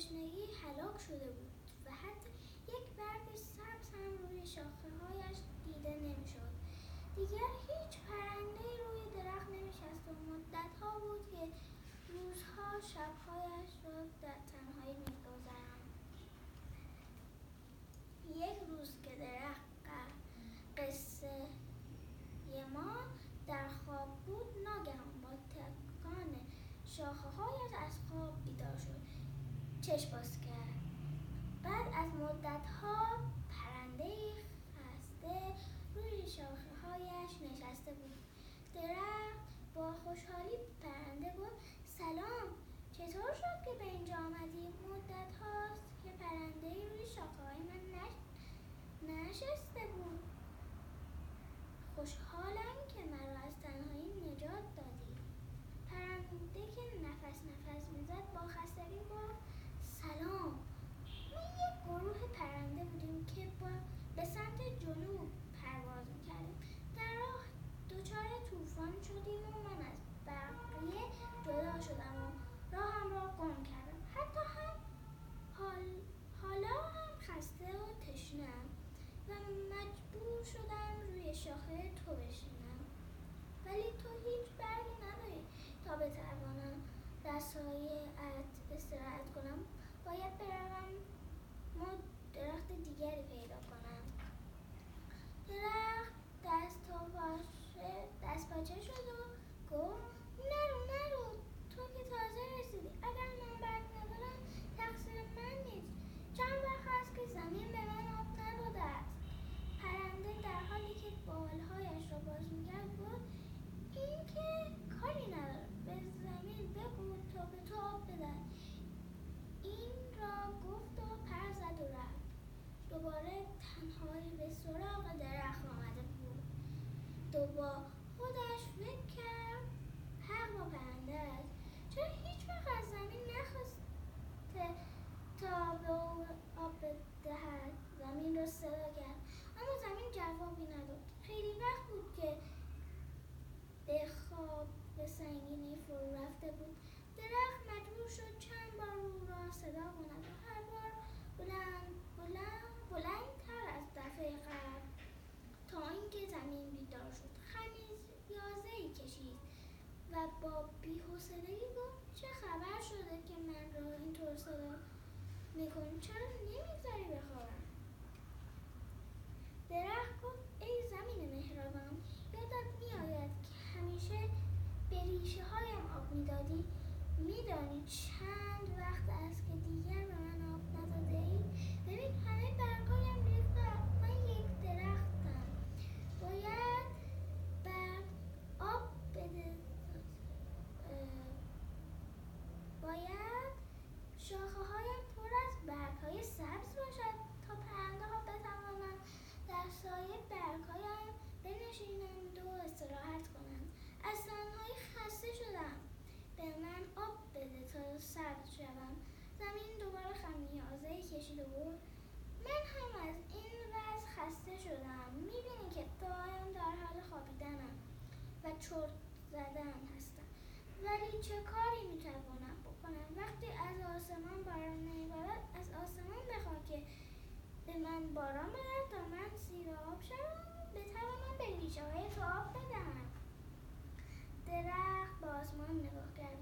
تشنگی هلاک شده بود و حتی یک برگ سبز هم روی شاخه هایش دیده نمی‌شد. دیگر هیچ پرنده روی درخت نمیشست و مدت ها بود که روزها شبهایش را در تنهایی میگذراند. یک روز که درخت قصه ما در خواب بود ناگهان با تکان شاخه هایش از خواب بیدار شد. چشم باز کرد. بعد از مدت ها پرنده خسته روی شاخه هایش نشسته بود. درخت با خوشحالی پرنده گفت سلام چطور شد که به اینجا آمدی مدت هاست که پرنده روی شاخه های من نش... نشسته بود خوشحالم که مرا از تنهایی نجات دادی پرنده که نفس نفس می‌زد با خستگی گفت سلام ما یک گروه پرنده بودیم که با به سمت جنوب پرواز می‌کردیم در راه دچار طوفان شدیم و من از بقیه جدا شدم و راهم را گم کردم حتی هم حال حالا هم خسته و تشنم و مجبور شدم روی شاخه تو بشینم ولی تو هیچ برگی نداری تا بتوانم در سایه استراحت کنم باید بروم ما درخت دیگری پیدا کنم درخت دست دست پاچه شد و گفت نرو نرو تو که تازه رسیدی اگر من برگ ندارم تقصیر من نیست چند وقت هست که زمین به من آب نداده است پرنده در حالی که بالهایش را باز می‌کرد بود این که کاری نداره به زمین بگو تا به تو آب بدن این را گفت و پر زد و رفت دوباره تنهایی به سراغ درخت آمده بود دوباره خودش فکر کرد حق با پرنده است چرا هیچ وقت از زمین نخواسته تا به آب بدهد صدا کرد اما زمین جوابی نداد. خیلی وقت بود که به خواب به سنگینی فرو رفته بود. درخت مجبور شد چند بار او را صدا کند و هر بار بلند بلند بلندتر از دفعه قبل. تا اینکه زمین بیدار شد. خمیازه ای کشید و با بیحوصلگی گفت چه خبر شده که من را اینطور صدا می‌کنی؟ چرا نمی‌گذاری بخوابم درخت گفت ای زمین مهربان یادت میآید که به ریشه هایم آب می‌دادی میدانی چند وقت است که دیگر به من آب نداده ای ببین همه برگایم ریخته من یک درختم باید بر آب بده باید شاخه هایم پر از برگ های سبز باشد تا پرنده ها بتوانند در سایه برگ هایم بنشینند و استراحت کنند از تنهایی خسته شدم به من آب بده تا سبز شوم زمین دوباره خمیازه کشید و بود من هم از این وضع خسته شدم می‌بینی که دائم در حال خوابیدنم و چرت زدن هستم. ولی چه کاری می‌توانم بکنم؟ وقتی از آسمان باران نمیبارد از آسمان بخواه که به من باران بدهد تا من زیر آب شوم بتوانم به ریشه های تو آب بدهم. درخت به آسمان نگاه کرد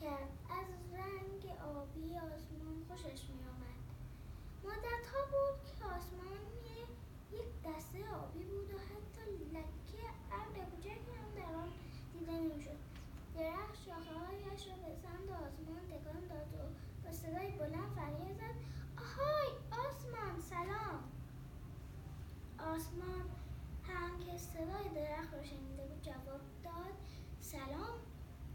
کرد. از رنگ آبی آسمان خوشش میآمد مدت ها بود که آسمان یک دسته آبی بود و حتی لکه ابر کوچکی هم در آن دیده نمی‌شد درخت شاخههایش را به سمت آسمان تکان داد و با صدای بلند فریاد زد. آهای آسمان سلام. آسمان هم که صدای درخت را شنیده بود. جواب داد سلام.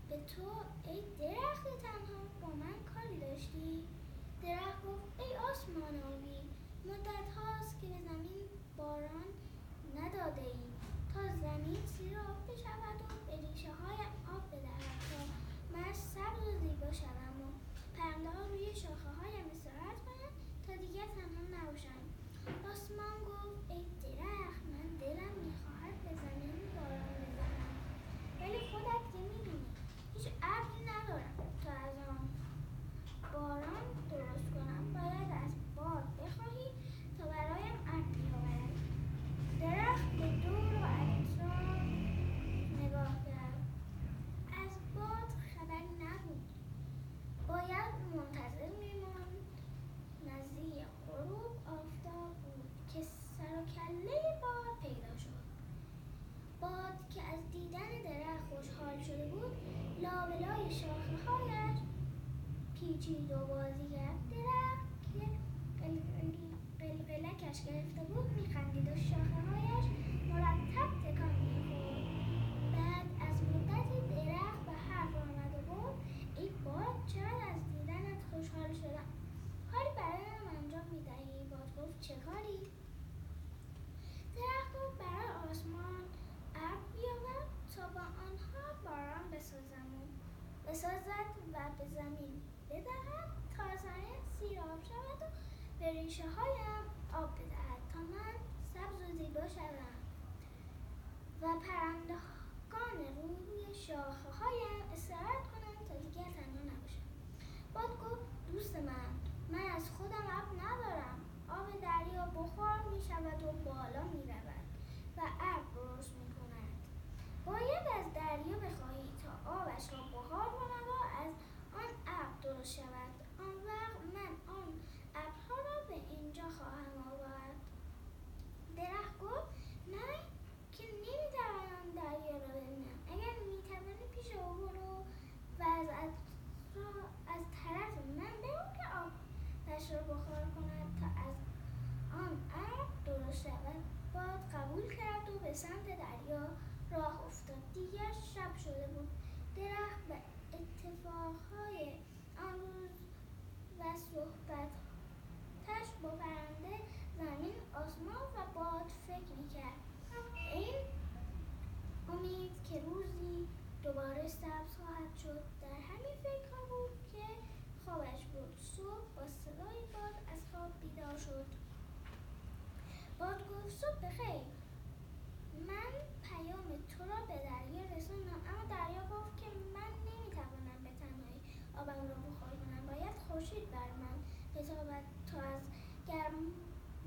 به تو ای درخت تنها با من کاری داشتی؟ درخت گفت ای آسمان آبی مدت هاست که به زمین باران نداده ای. تا زمین زیر آب بشود و به ریشه هایم آب بدهد تا من سبز و زیبا شوم. و پرنده ها روی شاخه هایم استراحت کنند تا دیگر تنها نباشند آسمان گفت چیز رو بازی کرد؟ درخت. که قلقلکش گرفته بود میخندید و شاخه ریشه هایم آب بدهد تا من سبز و زیبا شوم. و پرندگان روی شاخه هایم استراحت کنند تا دیگر تنها نباشم باد گفت دوست من من از خودم آب ندارم سمت دریا راه افتاد. دیگر شب شده بود. درخت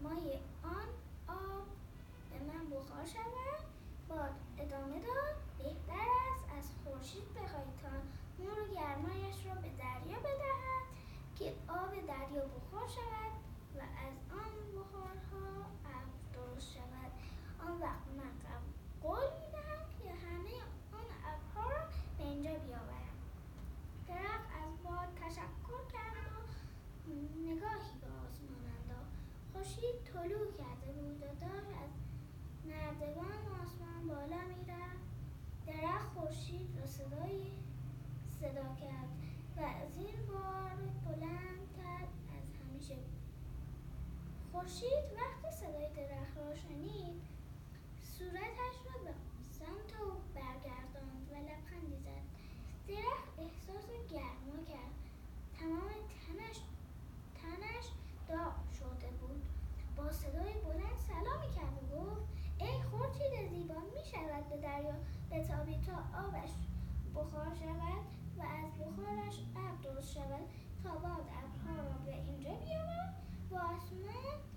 毎 خورشید وقتی صدای درخت را شنید صورتش را به سمت او برگرداند و لبخندی زد. درخت احساس گرما کرد. تمام تنش تنش داغ شده بود. با صدای بلند سلامی کرد و گفت ای خورشید زیبا می شود به دریا بتابی تا آبش بخار شود و از بخارش ابر درست شود. تا باد ابرها را به اینجا بیاورد و آسمان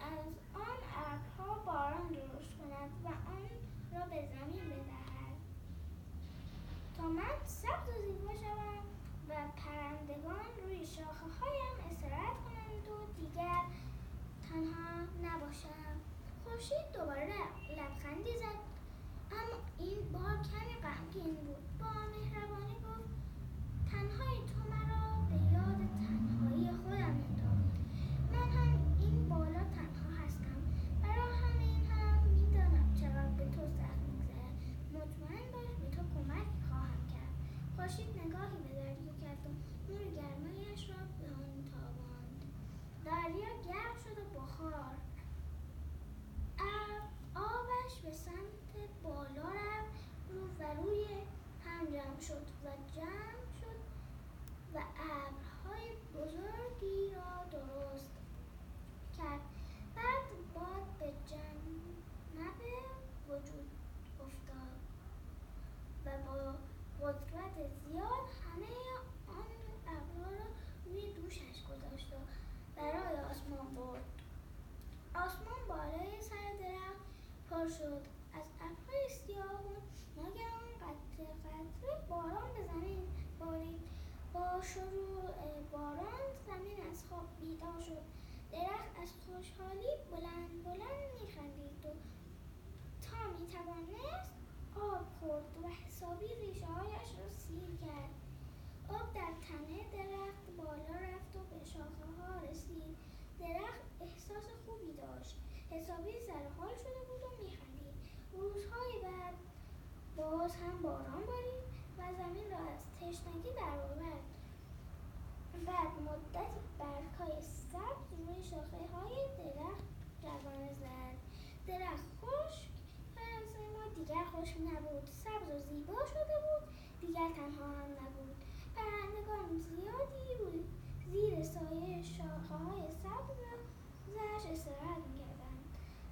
از آن ابرها باران درست کند و آن را به زمین بدهد. تا من سبز و زیبا شوم و پرندگان روی شاخه هایم استراحت کنند و دیگر تنها نباشم. خورشید دوباره لبخندی زد اما این بار کمی غمگین بود. با مهربانی گفت تنهایی با شروع باران زمین از خواب بیدار شد. درخت از خوشحالی بلند بلند میخندید و تا می‌توانست آب خورد و حسابی ریشه هایش را سیر کرد. آب در تنه درخت بالا رفت و به شاخه ها رسید. درخت احساس خوبی داشت. حسابی سرحال شده بود و میخندید. روزهای بعد باز هم باران بارید. زمین را از تشنگی درآورد بعد مدتی برگهای سبز روی شاخه های درخت جوانه زد درخت خشک ما دیگر خشک نبود. سبز و زیبا شده بود دیگر تنها هم نبود. پرندگان زیادی روی زیر سایه شاخه های سبز زش استراحت می‌کردند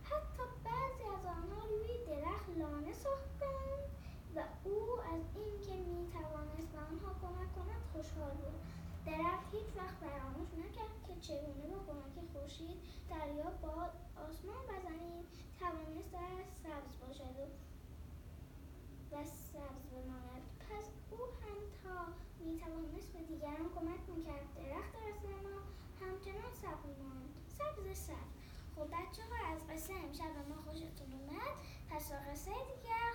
حتی بعضی از آنها روی درخت لانه ساختند و او از اینکه می‌توانست به آنها کمک کند خوشحال بود درخت هیچ وقت فراموش نکرد که چگونه با کمک خورشید دریا باد آسمان و زمین توانست سبز باشد و سبز بماند. پس او هم تا می‌توانست به دیگران کمک می‌کرد. درخت اصل ما همچنان سبز ماند سبز سبز. خب بچه ها از قصه امشب ما خوشتون اومد. پس تا قصه دیگر